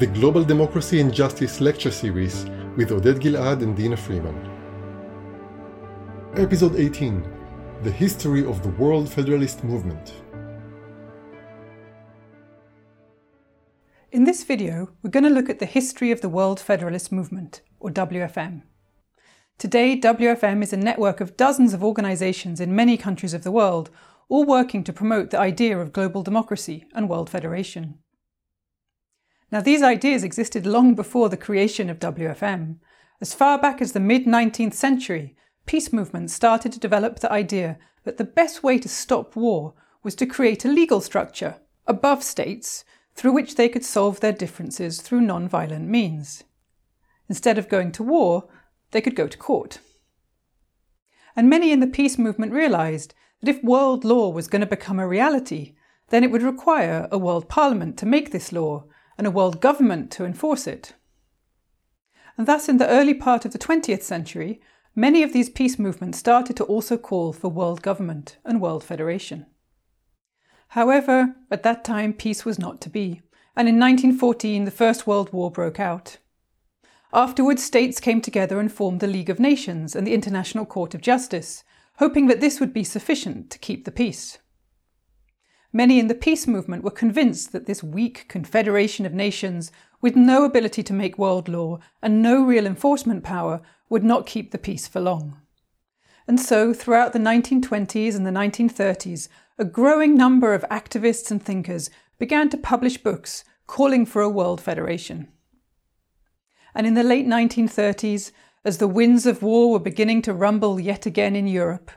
the Global Democracy and Justice lecture series with Oded Gilad and Dina Freeman. Episode 18 The History of the World Federalist Movement. In this video, we're going to look at the history of the World Federalist Movement, or WFM. Today, WFM is a network of dozens of organizations in many countries of the world, all working to promote the idea of global democracy and world federation. Now, these ideas existed long before the creation of WFM. As far back as the mid 19th century, peace movements started to develop the idea that the best way to stop war was to create a legal structure above states through which they could solve their differences through non violent means. Instead of going to war, they could go to court. And many in the peace movement realized that if world law was going to become a reality, then it would require a world parliament to make this law and a world government to enforce it. And thus, in the early part of the 20th century, many of these peace movements started to also call for world government and world federation. However, at that time, peace was not to be, and in 1914 the First World War broke out. Afterwards, states came together and formed the League of Nations and the International Court of Justice, hoping that this would be sufficient to keep the peace. Many in the peace movement were convinced that this weak confederation of nations, with no ability to make world law and no real enforcement power, would not keep the peace for long. And so, throughout the 1920s and the 1930s, a growing number of activists and thinkers began to publish books calling for a world federation. And in the late 1930s, as the winds of war were beginning to rumble yet again in Europe,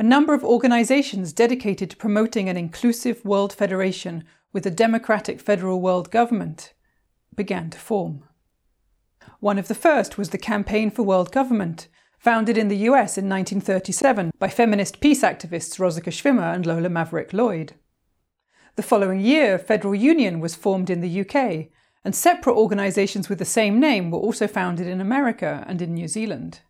a number of organizations dedicated to promoting an inclusive world federation with a democratic federal world government began to form. One of the first was the Campaign for World Government, founded in the US in 1937 by feminist peace activists Rosika Schwimmer and Lola Maverick Lloyd. The following year, Federal Union was formed in the UK, and separate organisations with the same name were also founded in America and in New Zealand.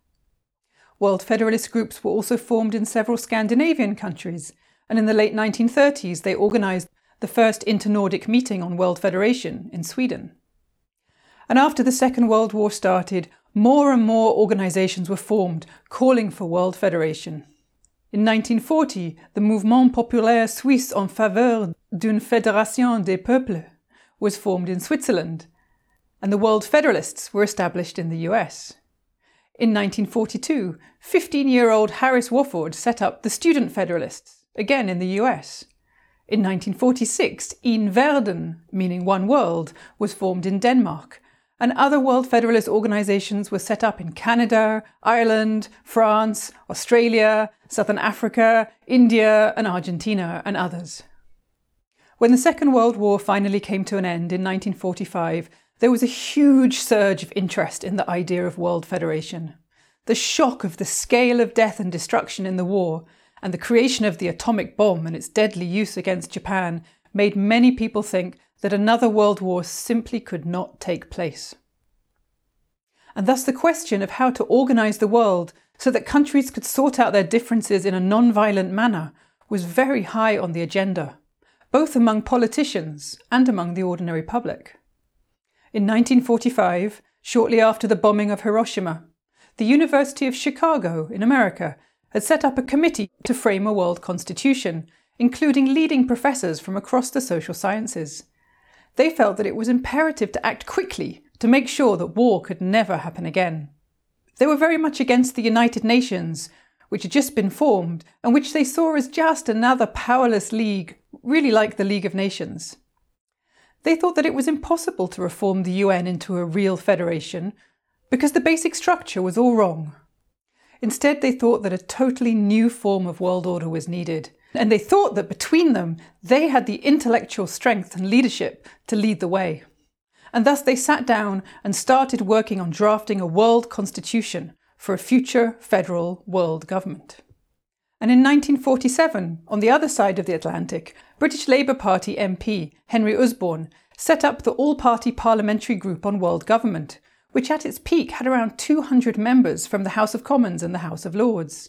World Federalist groups were also formed in several Scandinavian countries, and in the late 1930s they organised the first inter Nordic meeting on World Federation in Sweden. And after the Second World War started, more and more organisations were formed calling for World Federation. In 1940, the Mouvement Populaire Suisse en faveur d'une fédération des peuples was formed in Switzerland, and the World Federalists were established in the US. In 1942, 15 year old Harris Wofford set up the Student Federalists, again in the US. In 1946, Een Verden, meaning One World, was formed in Denmark, and other World Federalist organizations were set up in Canada, Ireland, France, Australia, Southern Africa, India, and Argentina, and others. When the Second World War finally came to an end in 1945, there was a huge surge of interest in the idea of world federation. The shock of the scale of death and destruction in the war, and the creation of the atomic bomb and its deadly use against Japan, made many people think that another world war simply could not take place. And thus the question of how to organise the world so that countries could sort out their differences in a non violent manner was very high on the agenda, both among politicians and among the ordinary public. In 1945, shortly after the bombing of Hiroshima, the University of Chicago in America had set up a committee to frame a world constitution, including leading professors from across the social sciences. They felt that it was imperative to act quickly to make sure that war could never happen again. They were very much against the United Nations, which had just been formed and which they saw as just another powerless league, really like the League of Nations. They thought that it was impossible to reform the UN into a real federation because the basic structure was all wrong. Instead, they thought that a totally new form of world order was needed, and they thought that between them, they had the intellectual strength and leadership to lead the way. And thus they sat down and started working on drafting a world constitution for a future federal world government. And in 1947, on the other side of the Atlantic, British Labour Party MP Henry Usborne set up the All Party Parliamentary Group on World Government, which at its peak had around 200 members from the House of Commons and the House of Lords.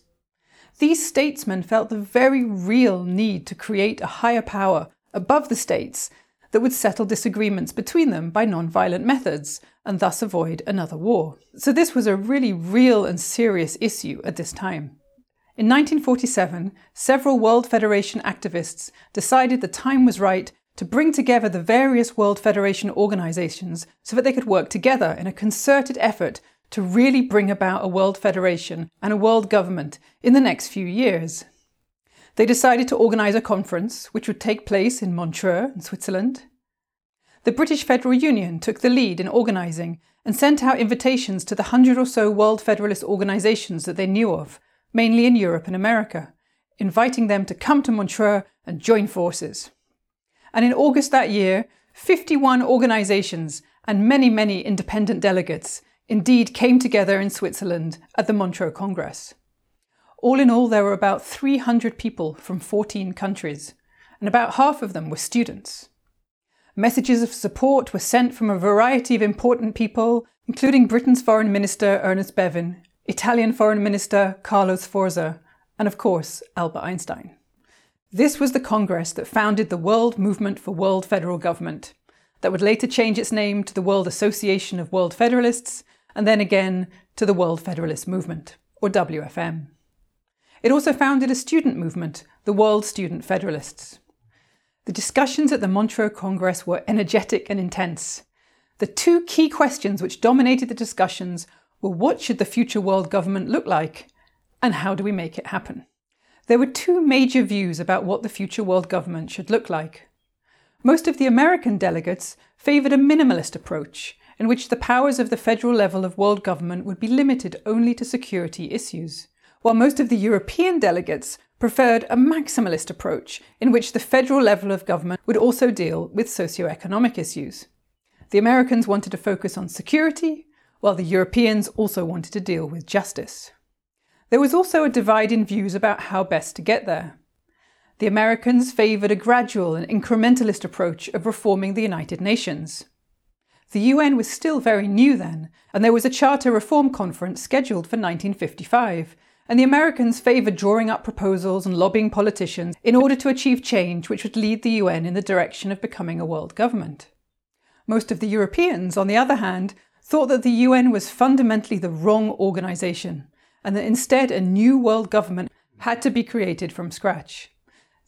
These statesmen felt the very real need to create a higher power above the states that would settle disagreements between them by non violent methods and thus avoid another war. So, this was a really real and serious issue at this time. In 1947, several World Federation activists decided the time was right to bring together the various World Federation organizations so that they could work together in a concerted effort to really bring about a World Federation and a world government in the next few years. They decided to organise a conference which would take place in Montreux, in Switzerland. The British Federal Union took the lead in organising and sent out invitations to the hundred or so World Federalist organisations that they knew of, mainly in Europe and America, inviting them to come to Montreux and join forces. And in August that year, 51 organisations and many, many independent delegates indeed came together in Switzerland at the Montreux Congress. All in all, there were about 300 people from 14 countries, and about half of them were students. Messages of support were sent from a variety of important people, including Britain's Foreign Minister Ernest Bevin, Italian Foreign Minister Carlo Sforza, and of course, Albert Einstein. This was the Congress that founded the World Movement for World Federal Government, that would later change its name to the World Association of World Federalists, and then again to the World Federalist Movement, or WFM. It also founded a student movement, the World Student Federalists. The discussions at the Montreux Congress were energetic and intense. The two key questions which dominated the discussions were what should the future world government look like, and how do we make it happen? There were two major views about what the future world government should look like. Most of the American delegates favoured a minimalist approach, in which the powers of the federal level of world government would be limited only to security issues while most of the European delegates preferred a maximalist approach in which the federal level of government would also deal with socio-economic issues. The Americans wanted to focus on security, while the Europeans also wanted to deal with justice. There was also a divide in views about how best to get there. The Americans favoured a gradual and incrementalist approach of reforming the United Nations. The UN was still very new then, and there was a Charter Reform Conference scheduled for 1955, and the Americans favoured drawing up proposals and lobbying politicians in order to achieve change which would lead the UN in the direction of becoming a world government. Most of the Europeans, on the other hand, thought that the UN was fundamentally the wrong organisation, and that instead a new world government had to be created from scratch.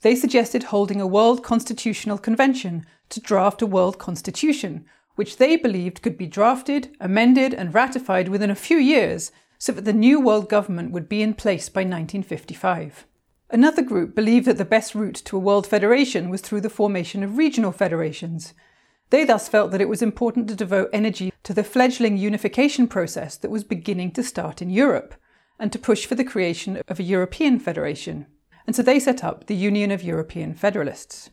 They suggested holding a World Constitutional Convention to draft a world constitution, which they believed could be drafted, amended, and ratified within a few years so that the new world government would be in place by 1955. Another group believed that the best route to a world federation was through the formation of regional federations. They thus felt that it was important to devote energy to the fledgling unification process that was beginning to start in Europe, and to push for the creation of a European federation. And so they set up the Union of European Federalists.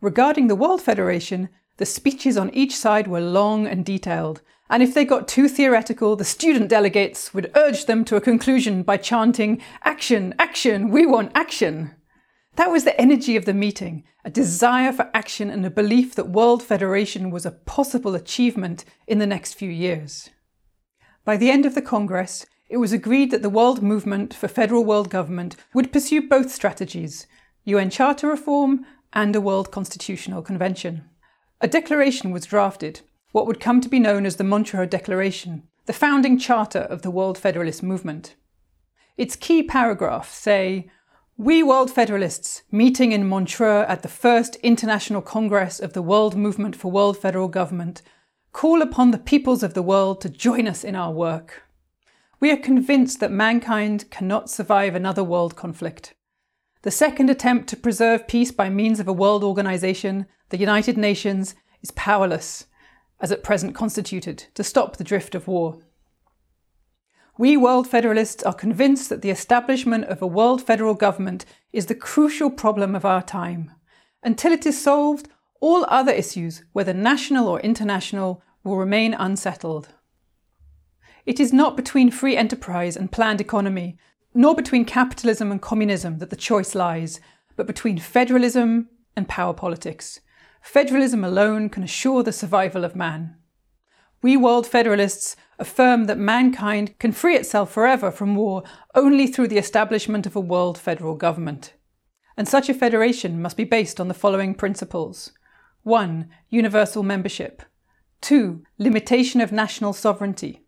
Regarding the World Federation, the speeches on each side were long and detailed, and if they got too theoretical, the student delegates would urge them to a conclusion by chanting, Action, action, we want action. That was the energy of the meeting a desire for action and a belief that World Federation was a possible achievement in the next few years. By the end of the Congress, it was agreed that the world movement for federal world government would pursue both strategies UN Charter reform and a World Constitutional Convention. A declaration was drafted what would come to be known as the Montreux Declaration, the founding charter of the World Federalist movement. Its key paragraphs say, We World Federalists, meeting in Montreux at the first International Congress of the World Movement for World Federal Government, call upon the peoples of the world to join us in our work. We are convinced that mankind cannot survive another world conflict. The second attempt to preserve peace by means of a world organization, the United Nations, is powerless as at present constituted, to stop the drift of war. We World Federalists are convinced that the establishment of a world federal government is the crucial problem of our time. Until it is solved, all other issues, whether national or international, will remain unsettled. It is not between free enterprise and planned economy, nor between capitalism and communism that the choice lies, but between federalism and power politics. Federalism alone can assure the survival of man. We World Federalists affirm that mankind can free itself forever from war only through the establishment of a world federal government. And such a federation must be based on the following principles 1. Universal membership. 2. Limitation of national sovereignty.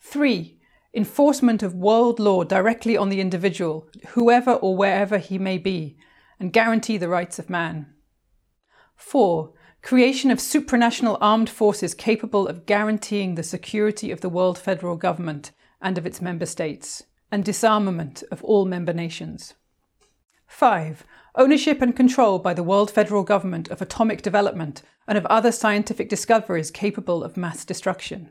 3. Enforcement of world law directly on the individual, whoever or wherever he may be, and guarantee the rights of man. 4. Creation of supranational armed forces capable of guaranteeing the security of the world federal government and of its member states, and disarmament of all member nations. 5. Ownership and control by the world federal government of atomic development and of other scientific discoveries capable of mass destruction.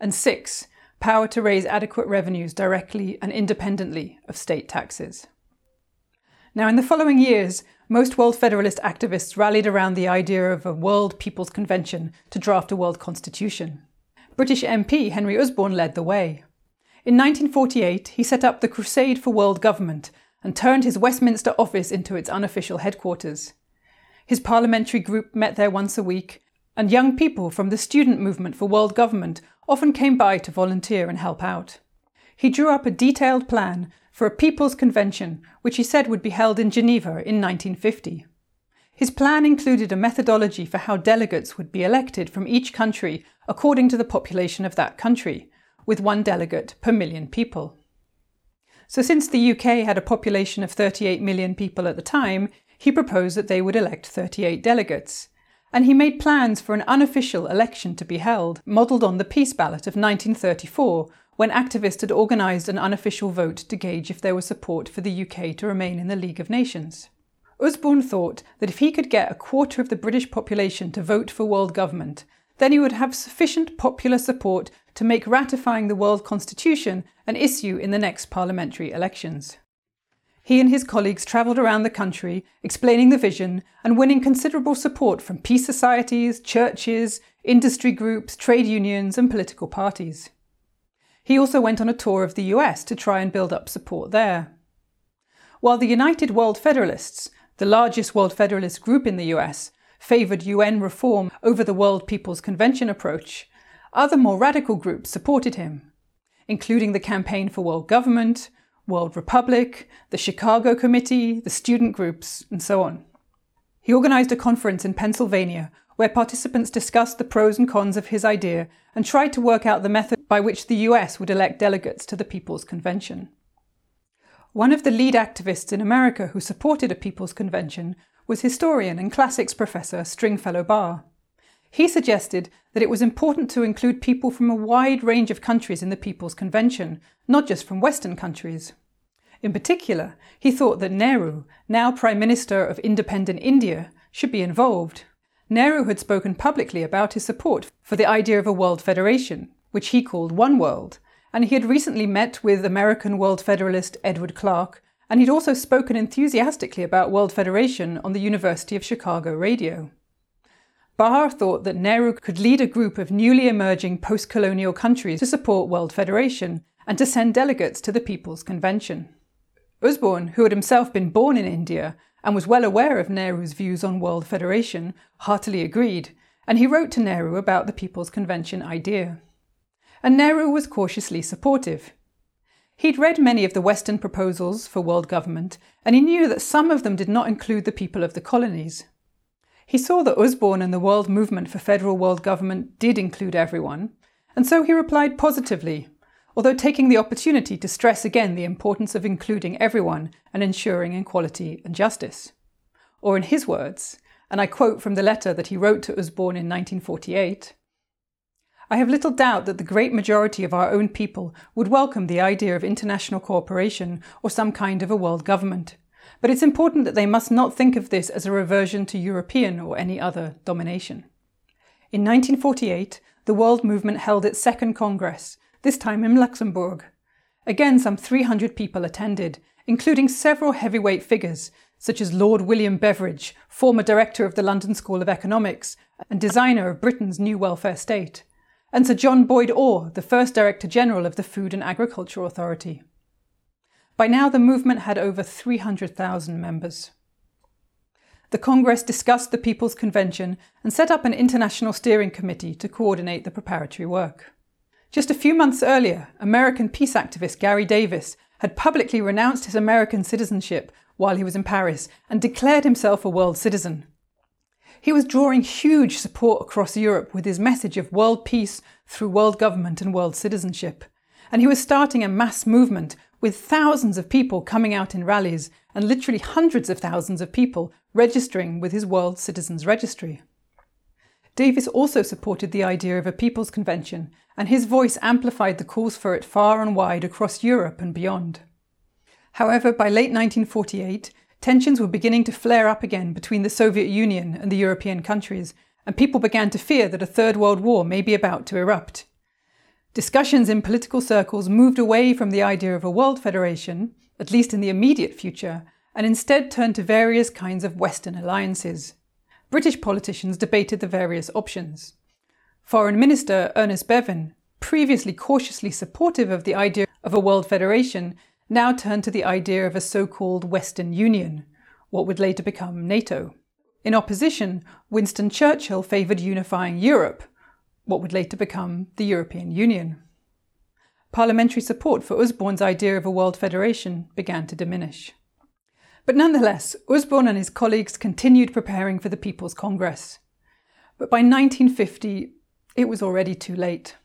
And 6. Power to raise adequate revenues directly and independently of state taxes. Now, in the following years, most World Federalist activists rallied around the idea of a World People's Convention to draft a world constitution. British MP Henry Usborne led the way. In 1948, he set up the Crusade for World Government and turned his Westminster office into its unofficial headquarters. His parliamentary group met there once a week, and young people from the student movement for world government often came by to volunteer and help out. He drew up a detailed plan for a People's Convention, which he said would be held in Geneva in 1950. His plan included a methodology for how delegates would be elected from each country according to the population of that country, with one delegate per million people. So, since the UK had a population of 38 million people at the time, he proposed that they would elect 38 delegates. And he made plans for an unofficial election to be held, modelled on the peace ballot of 1934, when activists had organised an unofficial vote to gauge if there was support for the UK to remain in the League of Nations. Usborne thought that if he could get a quarter of the British population to vote for world government, then he would have sufficient popular support to make ratifying the World Constitution an issue in the next parliamentary elections. He and his colleagues travelled around the country explaining the vision and winning considerable support from peace societies, churches, industry groups, trade unions, and political parties. He also went on a tour of the US to try and build up support there. While the United World Federalists, the largest World Federalist group in the US, favoured UN reform over the World People's Convention approach, other more radical groups supported him, including the Campaign for World Government, World Republic, the Chicago Committee, the student groups, and so on. He organised a conference in Pennsylvania where participants discussed the pros and cons of his idea and tried to work out the method by which the US would elect delegates to the People's Convention. One of the lead activists in America who supported a People's Convention was historian and classics professor Stringfellow Barr. He suggested that it was important to include people from a wide range of countries in the People's Convention, not just from Western countries. In particular, he thought that Nehru, now Prime Minister of independent India, should be involved. Nehru had spoken publicly about his support for the idea of a world federation, which he called One World, and he had recently met with American World Federalist Edward Clark, and he'd also spoken enthusiastically about World Federation on the University of Chicago radio. Barr thought that Nehru could lead a group of newly emerging post colonial countries to support World Federation and to send delegates to the People's Convention. Usborne, who had himself been born in India and was well aware of Nehru's views on World Federation, heartily agreed, and he wrote to Nehru about the People's Convention idea. And Nehru was cautiously supportive. He'd read many of the Western proposals for world government, and he knew that some of them did not include the people of the colonies. He saw that Usborne and the world movement for federal world government did include everyone, and so he replied positively, although taking the opportunity to stress again the importance of including everyone and ensuring equality and justice. Or in his words, and I quote from the letter that he wrote to Usborne in 1948 I have little doubt that the great majority of our own people would welcome the idea of international cooperation or some kind of a world government. But it's important that they must not think of this as a reversion to European or any other domination. In 1948, the World Movement held its second Congress, this time in Luxembourg. Again, some 300 people attended, including several heavyweight figures, such as Lord William Beveridge, former director of the London School of Economics and designer of Britain's new welfare state, and Sir John Boyd Orr, the first Director General of the Food and Agriculture Authority. By now, the movement had over 300,000 members. The Congress discussed the People's Convention and set up an international steering committee to coordinate the preparatory work. Just a few months earlier, American peace activist Garry Davis had publicly renounced his American citizenship while he was in Paris and declared himself a world citizen. He was drawing huge support across Europe with his message of world peace through world government and world citizenship. And he was starting a mass movement with thousands of people coming out in rallies and literally hundreds of thousands of people registering with his World Citizens Registry. Davis also supported the idea of a People's Convention, and his voice amplified the calls for it far and wide across Europe and beyond. However, by late 1948, tensions were beginning to flare up again between the Soviet Union and the European countries, and people began to fear that a Third World War may be about to erupt. Discussions in political circles moved away from the idea of a world federation, at least in the immediate future, and instead turned to various kinds of Western alliances. British politicians debated the various options. Foreign Minister Ernest Bevin, previously cautiously supportive of the idea of a world federation, now turned to the idea of a so called Western Union, what would later become NATO. In opposition, Winston Churchill favoured unifying Europe, what would later become the European Union. Parliamentary support for Usborne's idea of a world federation began to diminish. But nonetheless, Usborne and his colleagues continued preparing for the People's Congress. But by 1950, it was already too late.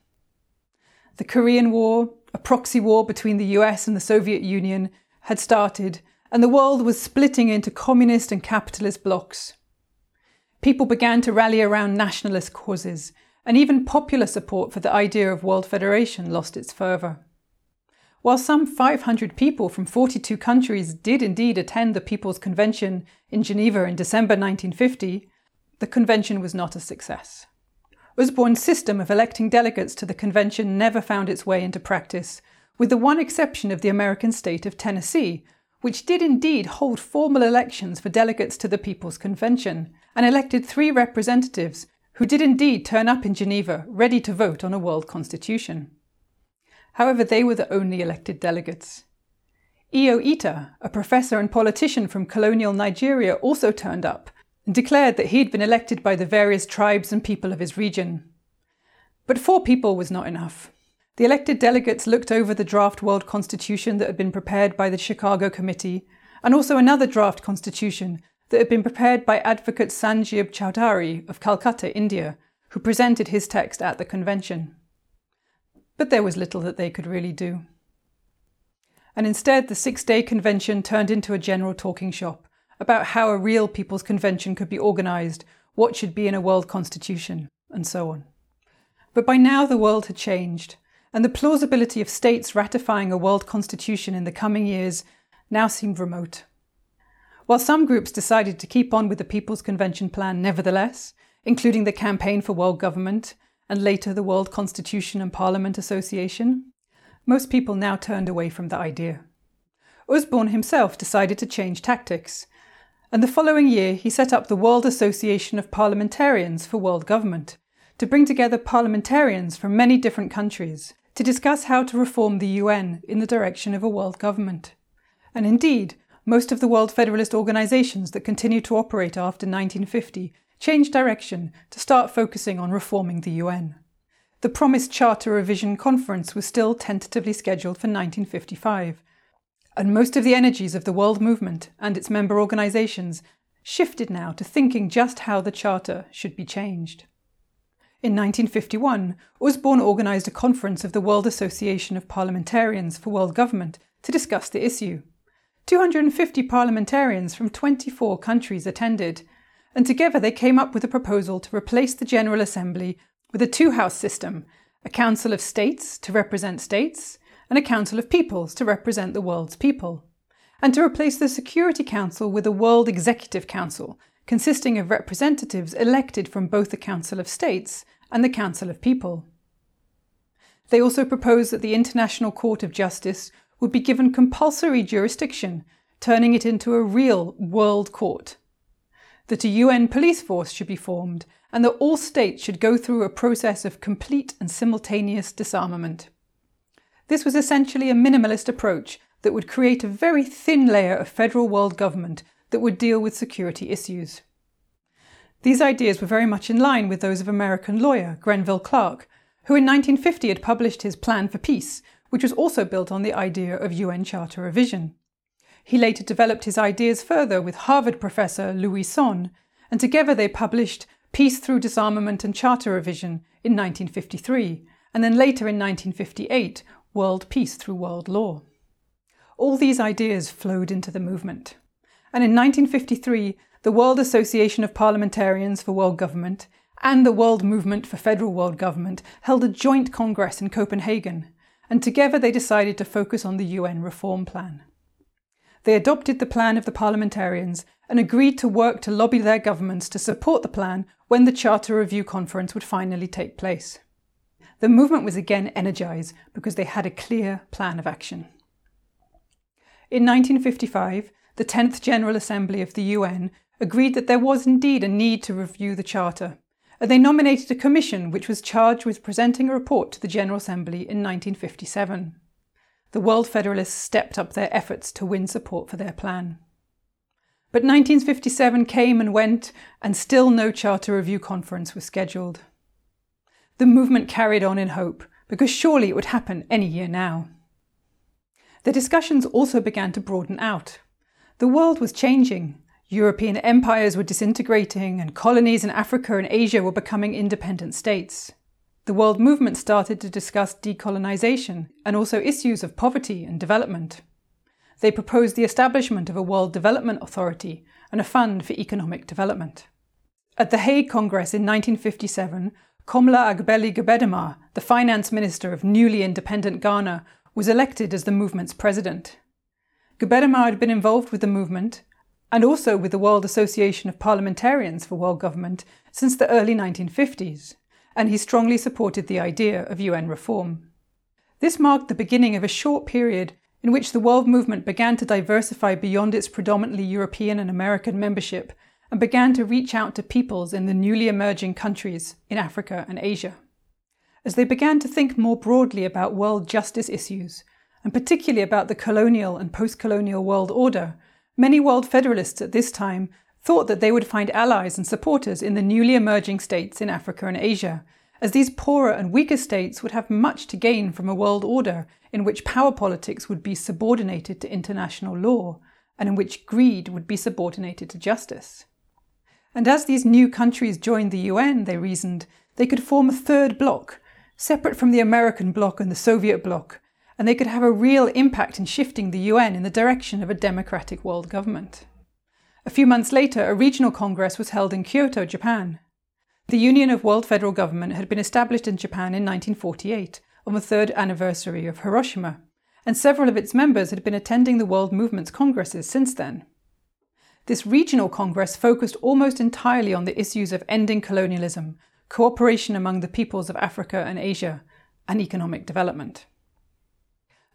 The Korean War, a proxy war between the US and the Soviet Union, had started, and the world was splitting into communist and capitalist blocs. People began to rally around nationalist causes, and even popular support for the idea of world federation lost its fervour. While some 500 people from 42 countries did indeed attend the People's Convention in Geneva in December 1950, the convention was not a success. Usborne's system of electing delegates to the convention never found its way into practice, with the one exception of the American state of Tennessee, which did indeed hold formal elections for delegates to the People's Convention and elected three representatives who did indeed turn up in Geneva ready to vote on a world constitution. However, they were the only elected delegates. Eyo Ita, a professor and politician from colonial Nigeria, also turned up and declared that he had been elected by the various tribes and people of his region. But four people was not enough. The elected delegates looked over the draft world constitution that had been prepared by the Chicago Committee, and also another draft constitution that had been prepared by advocate Sanjeev Chowdhury of Calcutta, India, who presented his text at the convention but there was little that they could really do. And instead, the six day convention turned into a general talking shop about how a real people's convention could be organised, what should be in a world constitution, and so on. But by now, the world had changed, and the plausibility of states ratifying a world constitution in the coming years now seemed remote. While some groups decided to keep on with the People's Convention plan nevertheless, including the Campaign for World Government and later the World Constitution and Parliament Association, most people now turned away from the idea. Usborne himself decided to change tactics, and the following year he set up the World Association of Parliamentarians for World Government to bring together parliamentarians from many different countries to discuss how to reform the UN in the direction of a world government. And indeed, most of the World Federalist organizations that continued to operate after 1950 changed direction to start focusing on reforming the UN. The promised Charter Revision Conference was still tentatively scheduled for 1955, and most of the energies of the world movement and its member organisations shifted now to thinking just how the Charter should be changed. In 1951, Usborne organised a conference of the World Association of Parliamentarians for World Government to discuss the issue. 250 parliamentarians from 24 countries attended, and together they came up with a proposal to replace the General Assembly with a two house system a Council of States to represent states, and a Council of Peoples to represent the world's people, and to replace the Security Council with a World Executive Council consisting of representatives elected from both the Council of States and the Council of People. They also proposed that the International Court of Justice would be given compulsory jurisdiction, turning it into a real world court that a UN police force should be formed, and that all states should go through a process of complete and simultaneous disarmament. This was essentially a minimalist approach that would create a very thin layer of federal world government that would deal with security issues. These ideas were very much in line with those of American lawyer Grenville Clark, who in 1950 had published his Plan for Peace, which was also built on the idea of UN Charter revision. He later developed his ideas further with Harvard professor Louis Sohn and together they published Peace Through Disarmament and Charter Revision in 1953, and then later in 1958, World Peace Through World Law. All these ideas flowed into the movement. And in 1953, the World Association of Parliamentarians for World Government and the World Movement for Federal World Government held a joint congress in Copenhagen, and together they decided to focus on the UN reform plan. They adopted the plan of the parliamentarians and agreed to work to lobby their governments to support the plan when the Charter Review Conference would finally take place. The movement was again energised because they had a clear plan of action. In 1955, the 10th General Assembly of the UN agreed that there was indeed a need to review the Charter, and they nominated a commission which was charged with presenting a report to the General Assembly in 1957. The World Federalists stepped up their efforts to win support for their plan. But 1957 came and went, and still no Charter Review Conference was scheduled. The movement carried on in hope, because surely it would happen any year now. The discussions also began to broaden out. The world was changing. European empires were disintegrating, and colonies in Africa and Asia were becoming independent states. The world movement started to discuss decolonization and also issues of poverty and development. They proposed the establishment of a World Development Authority and a fund for economic development. At the Hague Congress in 1957, Komla Agbeli Gbedemah, the finance minister of newly independent Ghana, was elected as the movement's president. Gbedemah had been involved with the movement and also with the World Association of Parliamentarians for World Government since the early 1950s, and he strongly supported the idea of UN reform. This marked the beginning of a short period in which the world movement began to diversify beyond its predominantly European and American membership and began to reach out to peoples in the newly emerging countries in Africa and Asia. As they began to think more broadly about world justice issues, and particularly about the colonial and post colonial world order, many world federalists at this time thought that they would find allies and supporters in the newly emerging states in Africa and Asia, as these poorer and weaker states would have much to gain from a world order in which power politics would be subordinated to international law, and in which greed would be subordinated to justice. And as these new countries joined the UN, they reasoned, they could form a third bloc, separate from the American bloc and the Soviet bloc, and they could have a real impact in shifting the UN in the direction of a democratic world government. A few months later, a regional congress was held in Kyoto, Japan. The Union of World Federal Government had been established in Japan in 1948 on the third anniversary of Hiroshima, and several of its members had been attending the World Movement's congresses since then. This regional congress focused almost entirely on the issues of ending colonialism, cooperation among the peoples of Africa and Asia, and economic development.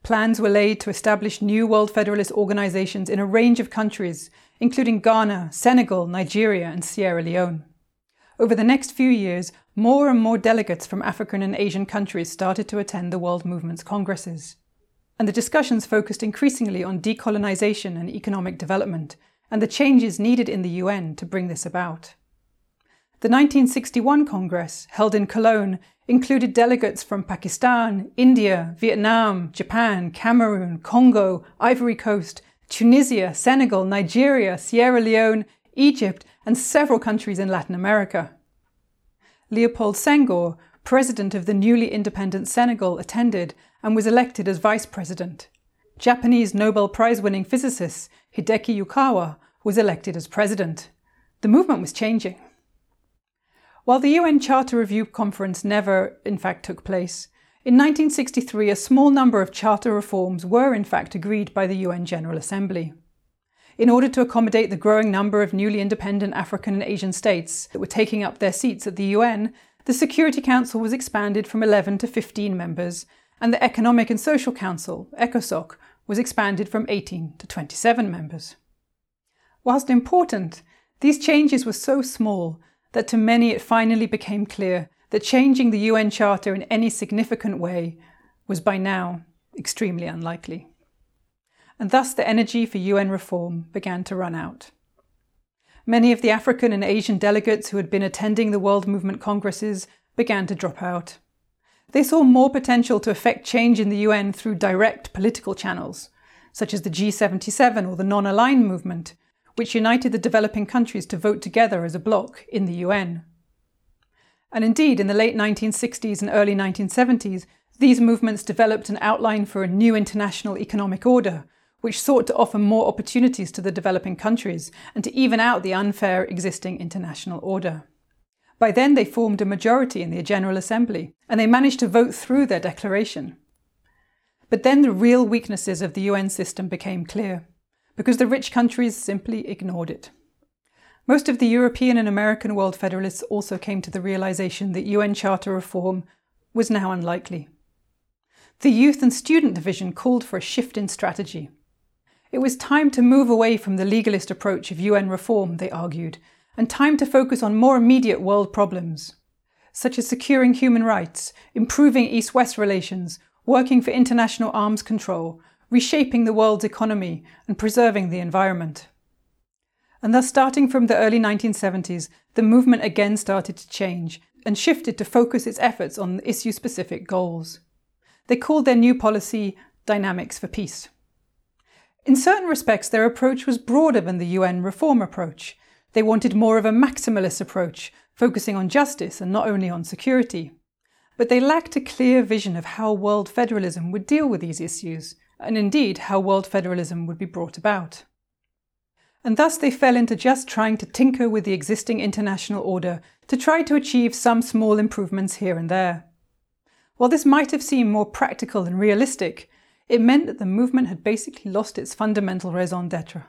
Plans were laid to establish new World Federalist organizations in a range of countries, including Ghana, Senegal, Nigeria, and Sierra Leone. Over the next few years, more and more delegates from African and Asian countries started to attend the World Movement's congresses. And the discussions focused increasingly on decolonization and economic development, and the changes needed in the UN to bring this about. The 1961 Congress, held in Cologne, included delegates from Pakistan, India, Vietnam, Japan, Cameroon, Congo, Ivory Coast, Tunisia, Senegal, Nigeria, Sierra Leone, Egypt, and several countries in Latin America. Leopold Senghor, president of the newly independent Senegal, attended and was elected as vice president. Japanese Nobel Prize winning physicist Hideki Yukawa was elected as president. The movement was changing. While the UN Charter Review Conference never, in fact, took place, in 1963 a small number of charter reforms were, in fact, agreed by the UN General Assembly. In order to accommodate the growing number of newly independent African and Asian states that were taking up their seats at the UN, the Security Council was expanded from 11 to 15 members, and the Economic and Social Council, ECOSOC, was expanded from 18 to 27 members. Whilst important, these changes were so small that to many it finally became clear that changing the UN Charter in any significant way was by now extremely unlikely and thus the energy for UN reform began to run out. Many of the African and Asian delegates who had been attending the World Movement Congresses began to drop out. They saw more potential to effect change in the UN through direct political channels, such as the G77 or the non aligned movement, which united the developing countries to vote together as a bloc in the UN. And indeed, in the late 1960s and early 1970s, these movements developed an outline for a new international economic order, which sought to offer more opportunities to the developing countries and to even out the unfair existing international order. By then, they formed a majority in the General Assembly, and they managed to vote through their declaration. But then the real weaknesses of the UN system became clear, because the rich countries simply ignored it. Most of the European and American world federalists also came to the realization that UN Charter reform was now unlikely. The Youth and Student Division called for a shift in strategy. It was time to move away from the legalist approach of UN reform, they argued, and time to focus on more immediate world problems, such as securing human rights, improving East West relations, working for international arms control, reshaping the world's economy, and preserving the environment. And thus, starting from the early 1970s, the movement again started to change and shifted to focus its efforts on issue specific goals. They called their new policy Dynamics for Peace. In certain respects, their approach was broader than the UN reform approach, they wanted more of a maximalist approach, focusing on justice and not only on security. But they lacked a clear vision of how world federalism would deal with these issues, and indeed how world federalism would be brought about. And thus they fell into just trying to tinker with the existing international order to try to achieve some small improvements here and there. While this might have seemed more practical and realistic, it meant that the movement had basically lost its fundamental raison d'etre.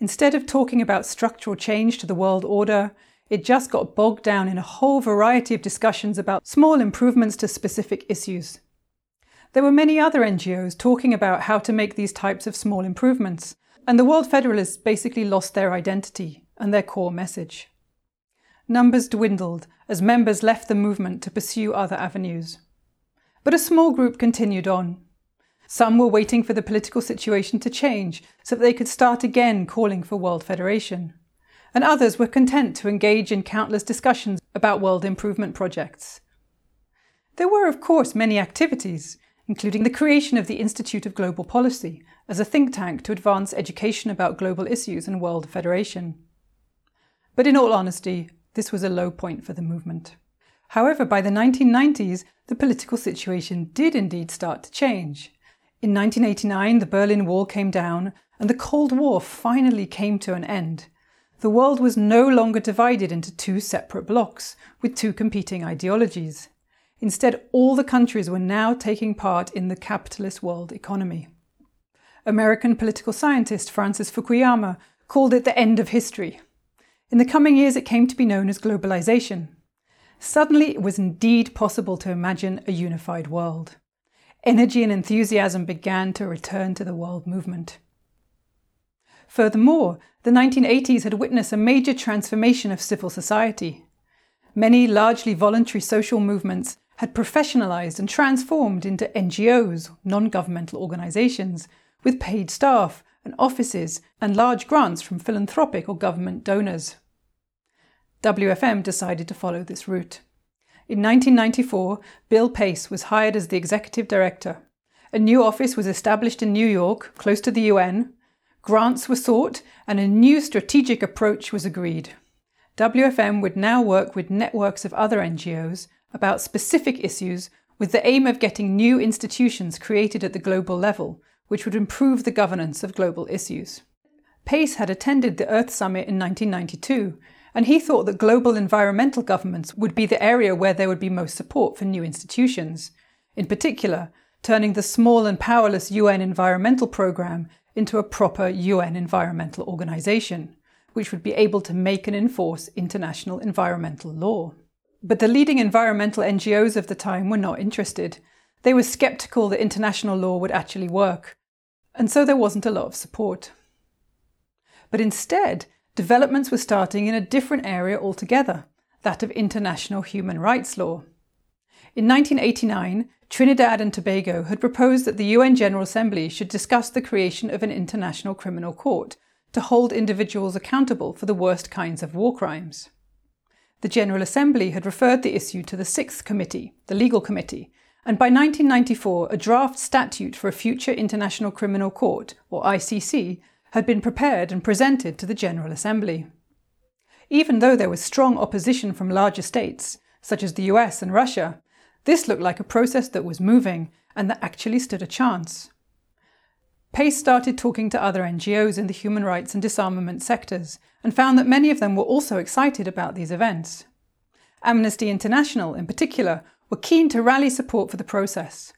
Instead of talking about structural change to the world order, it just got bogged down in a whole variety of discussions about small improvements to specific issues. There were many other NGOs talking about how to make these types of small improvements, and the World Federalists basically lost their identity and their core message. Numbers dwindled as members left the movement to pursue other avenues. But a small group continued on, some were waiting for the political situation to change so that they could start again calling for world federation. And others were content to engage in countless discussions about world improvement projects. There were, of course, many activities, including the creation of the Institute of Global Policy as a think tank to advance education about global issues and world federation. But in all honesty, this was a low point for the movement. However, by the 1990s, the political situation did indeed start to change. In 1989, the Berlin Wall came down and the Cold War finally came to an end. The world was no longer divided into two separate blocks with two competing ideologies. Instead, all the countries were now taking part in the capitalist world economy. American political scientist Francis Fukuyama called it the end of history. In the coming years, it came to be known as globalization. Suddenly, it was indeed possible to imagine a unified world energy and enthusiasm began to return to the world movement. Furthermore, the 1980s had witnessed a major transformation of civil society. Many largely voluntary social movements had professionalized and transformed into NGOs, non governmental organizations, with paid staff and offices and large grants from philanthropic or government donors. WFM decided to follow this route. In 1994, Bill Pace was hired as the executive director. A new office was established in New York, close to the UN. Grants were sought, and a new strategic approach was agreed. WFM would now work with networks of other NGOs about specific issues with the aim of getting new institutions created at the global level, which would improve the governance of global issues. Pace had attended the Earth Summit in 1992 and he thought that global environmental governments would be the area where there would be most support for new institutions. In particular, turning the small and powerless UN environmental programme into a proper UN environmental organisation, which would be able to make and enforce international environmental law. But the leading environmental NGOs of the time were not interested. They were sceptical that international law would actually work, and so there wasn't a lot of support. But instead, developments were starting in a different area altogether that of international human rights law. In 1989, Trinidad and Tobago had proposed that the UN General Assembly should discuss the creation of an international criminal court to hold individuals accountable for the worst kinds of war crimes. The General Assembly had referred the issue to the Sixth Committee, the Legal Committee, and by 1994, a draft statute for a future International Criminal Court, or ICC, had been prepared and presented to the General Assembly. Even though there was strong opposition from larger states, such as the US and Russia, this looked like a process that was moving and that actually stood a chance. Pace started talking to other NGOs in the human rights and disarmament sectors and found that many of them were also excited about these events. Amnesty International, in particular, were keen to rally support for the process.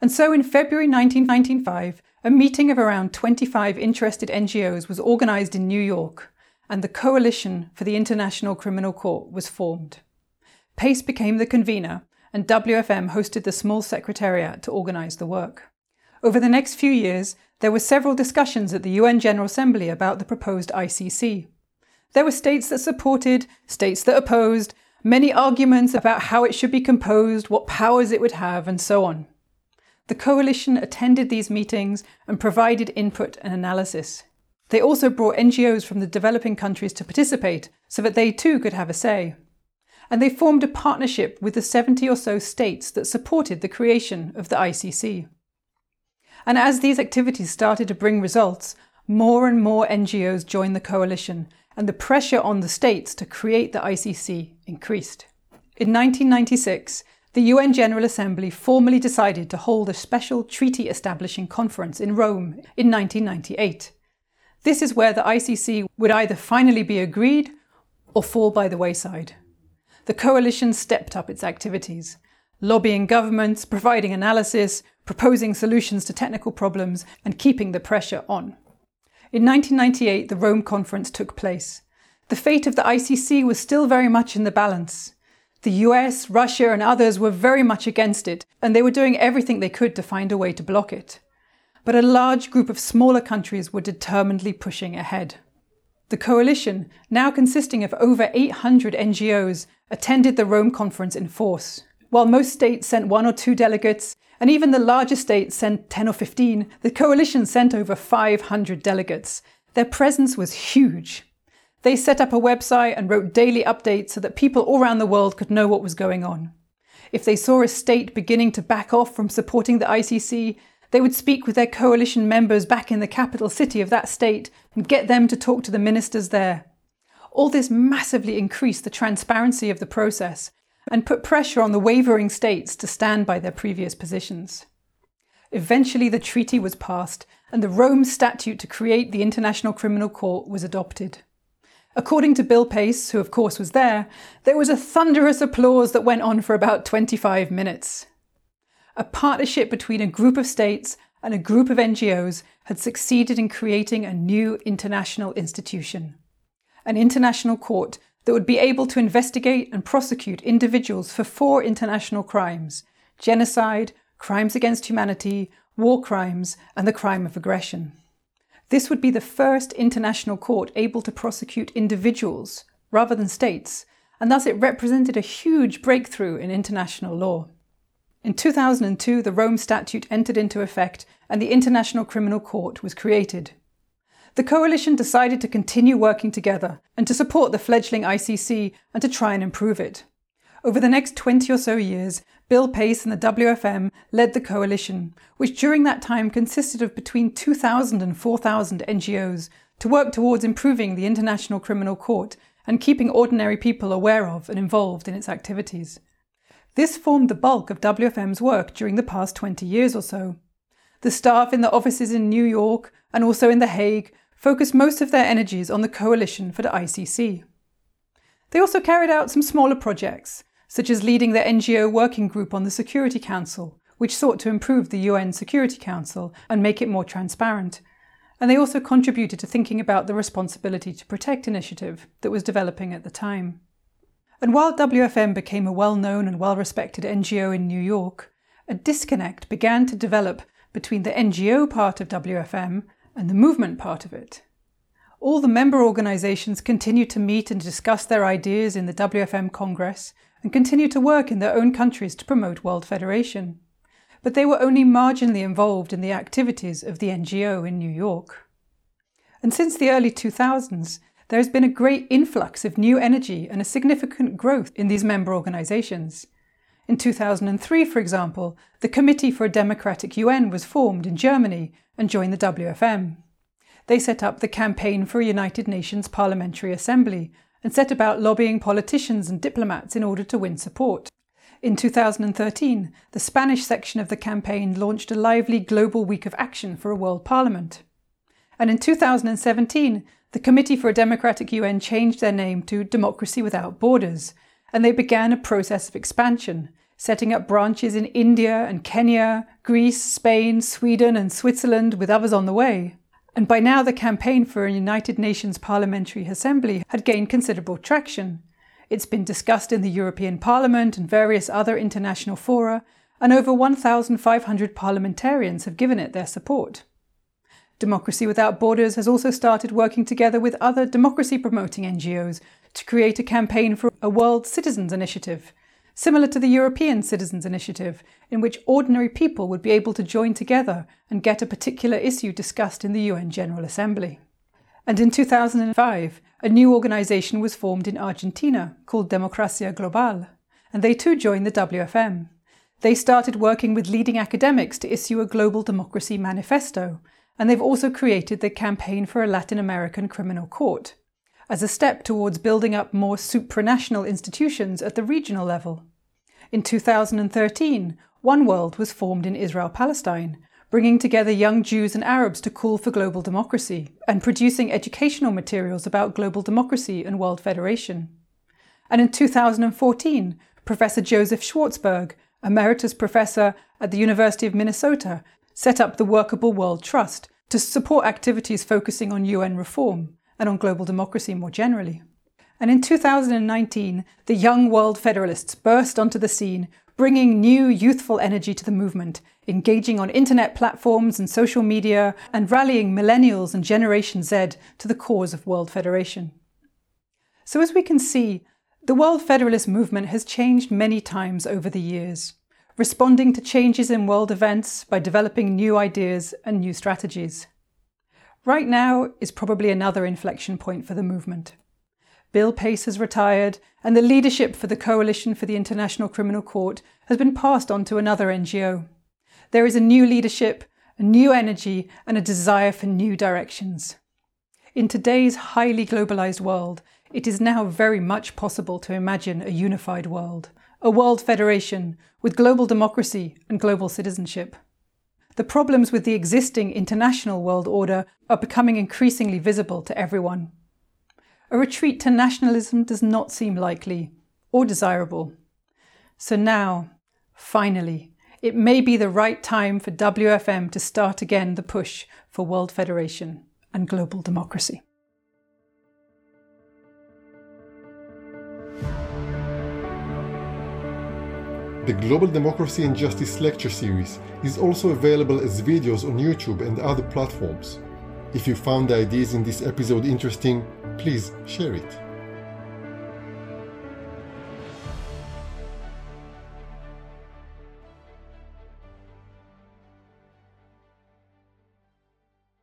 And so in February 1995, a meeting of around 25 interested NGOs was organised in New York, and the Coalition for the International Criminal Court was formed. PACE became the convener, and WFM hosted the small secretariat to organise the work. Over the next few years, there were several discussions at the UN General Assembly about the proposed ICC. There were states that supported, states that opposed, many arguments about how it should be composed, what powers it would have, and so on. The coalition attended these meetings and provided input and analysis. They also brought NGOs from the developing countries to participate so that they too could have a say. And they formed a partnership with the 70 or so states that supported the creation of the ICC. And as these activities started to bring results, more and more NGOs joined the coalition, and the pressure on the states to create the ICC increased. In 1996, the UN General Assembly formally decided to hold a special treaty establishing conference in Rome in 1998. This is where the ICC would either finally be agreed or fall by the wayside. The coalition stepped up its activities, lobbying governments, providing analysis, proposing solutions to technical problems, and keeping the pressure on. In 1998, the Rome Conference took place. The fate of the ICC was still very much in the balance. The US, Russia, and others were very much against it, and they were doing everything they could to find a way to block it. But a large group of smaller countries were determinedly pushing ahead. The coalition, now consisting of over 800 NGOs, attended the Rome conference in force. While most states sent one or two delegates, and even the larger states sent 10 or 15, the coalition sent over 500 delegates. Their presence was huge. They set up a website and wrote daily updates so that people all around the world could know what was going on. If they saw a state beginning to back off from supporting the ICC, they would speak with their coalition members back in the capital city of that state and get them to talk to the ministers there. All this massively increased the transparency of the process and put pressure on the wavering states to stand by their previous positions. Eventually, the treaty was passed and the Rome Statute to create the International Criminal Court was adopted. According to Bill Pace, who of course was there, there was a thunderous applause that went on for about 25 minutes. A partnership between a group of states and a group of NGOs had succeeded in creating a new international institution. An international court that would be able to investigate and prosecute individuals for four international crimes genocide, crimes against humanity, war crimes, and the crime of aggression. This would be the first international court able to prosecute individuals rather than states, and thus it represented a huge breakthrough in international law. In 2002, the Rome Statute entered into effect and the International Criminal Court was created. The coalition decided to continue working together and to support the fledgling ICC and to try and improve it. Over the next 20 or so years, Bill Pace and the WFM led the coalition, which during that time consisted of between 2,000 and 4,000 NGOs, to work towards improving the International Criminal Court and keeping ordinary people aware of and involved in its activities. This formed the bulk of WFM's work during the past 20 years or so. The staff in the offices in New York and also in The Hague focused most of their energies on the coalition for the ICC. They also carried out some smaller projects, such as leading the NGO working group on the Security Council, which sought to improve the UN Security Council and make it more transparent. And they also contributed to thinking about the Responsibility to Protect initiative that was developing at the time. And while WFM became a well known and well respected NGO in New York, a disconnect began to develop between the NGO part of WFM and the movement part of it. All the member organisations continued to meet and discuss their ideas in the WFM Congress, and continue to work in their own countries to promote World Federation. But they were only marginally involved in the activities of the NGO in New York. And since the early 2000s, there has been a great influx of new energy and a significant growth in these member organisations. In 2003, for example, the Committee for a Democratic UN was formed in Germany and joined the WFM. they set up the Campaign for a United Nations Parliamentary Assembly and set about lobbying politicians and diplomats in order to win support. In 2013, the Spanish section of the campaign launched a lively global week of action for a world parliament. And in 2017, the Committee for a Democratic UN changed their name to Democracy Without Borders, and they began a process of expansion, setting up branches in India and Kenya, Greece, Spain, Sweden, and Switzerland, with others on the way. And by now, the campaign for a United Nations Parliamentary Assembly had gained considerable traction. It's been discussed in the European Parliament and various other international fora, and over 1,500 parliamentarians have given it their support. Democracy Without Borders has also started working together with other democracy promoting NGOs to create a campaign for a World Citizens Initiative, similar to the European Citizens Initiative, in which ordinary people would be able to join together and get a particular issue discussed in the UN General Assembly. And in 2005, a new organization was formed in Argentina called Democracia Global, and they too joined the WFM. They started working with leading academics to issue a global democracy manifesto, and they've also created the Campaign for a Latin American Criminal Court, as a step towards building up more supranational institutions at the regional level. In 2013, One World was formed in Israel Palestine, bringing together young Jews and Arabs to call for global democracy and producing educational materials about global democracy and world federation. And in 2014, Professor Joseph Schwartzberg, emeritus professor at the University of Minnesota, set up the Workable World Trust to support activities focusing on UN reform and on global democracy more generally. And in 2019, the young world federalists burst onto the scene, bringing new youthful energy to the movement, engaging on internet platforms and social media, and rallying millennials and Generation Z to the cause of world federation. So, as we can see, the World Federalist movement has changed many times over the years, responding to changes in world events by developing new ideas and new strategies. Right now is probably another inflection point for the movement. Bill Pace has retired, and the leadership for the Coalition for the International Criminal Court has been passed on to another NGO. There is a new leadership, a new energy, and a desire for new directions. In today's highly globalized world, it is now very much possible to imagine a unified world, a world federation with global democracy and global citizenship. The problems with the existing international world order are becoming increasingly visible to everyone. A retreat to nationalism does not seem likely or desirable. So now, finally, it may be the right time for WFM to start again the push for world federation and global democracy. The Global Democracy and Justice lecture series is also available as videos on YouTube and other platforms. If you found the ideas in this episode interesting, please share it.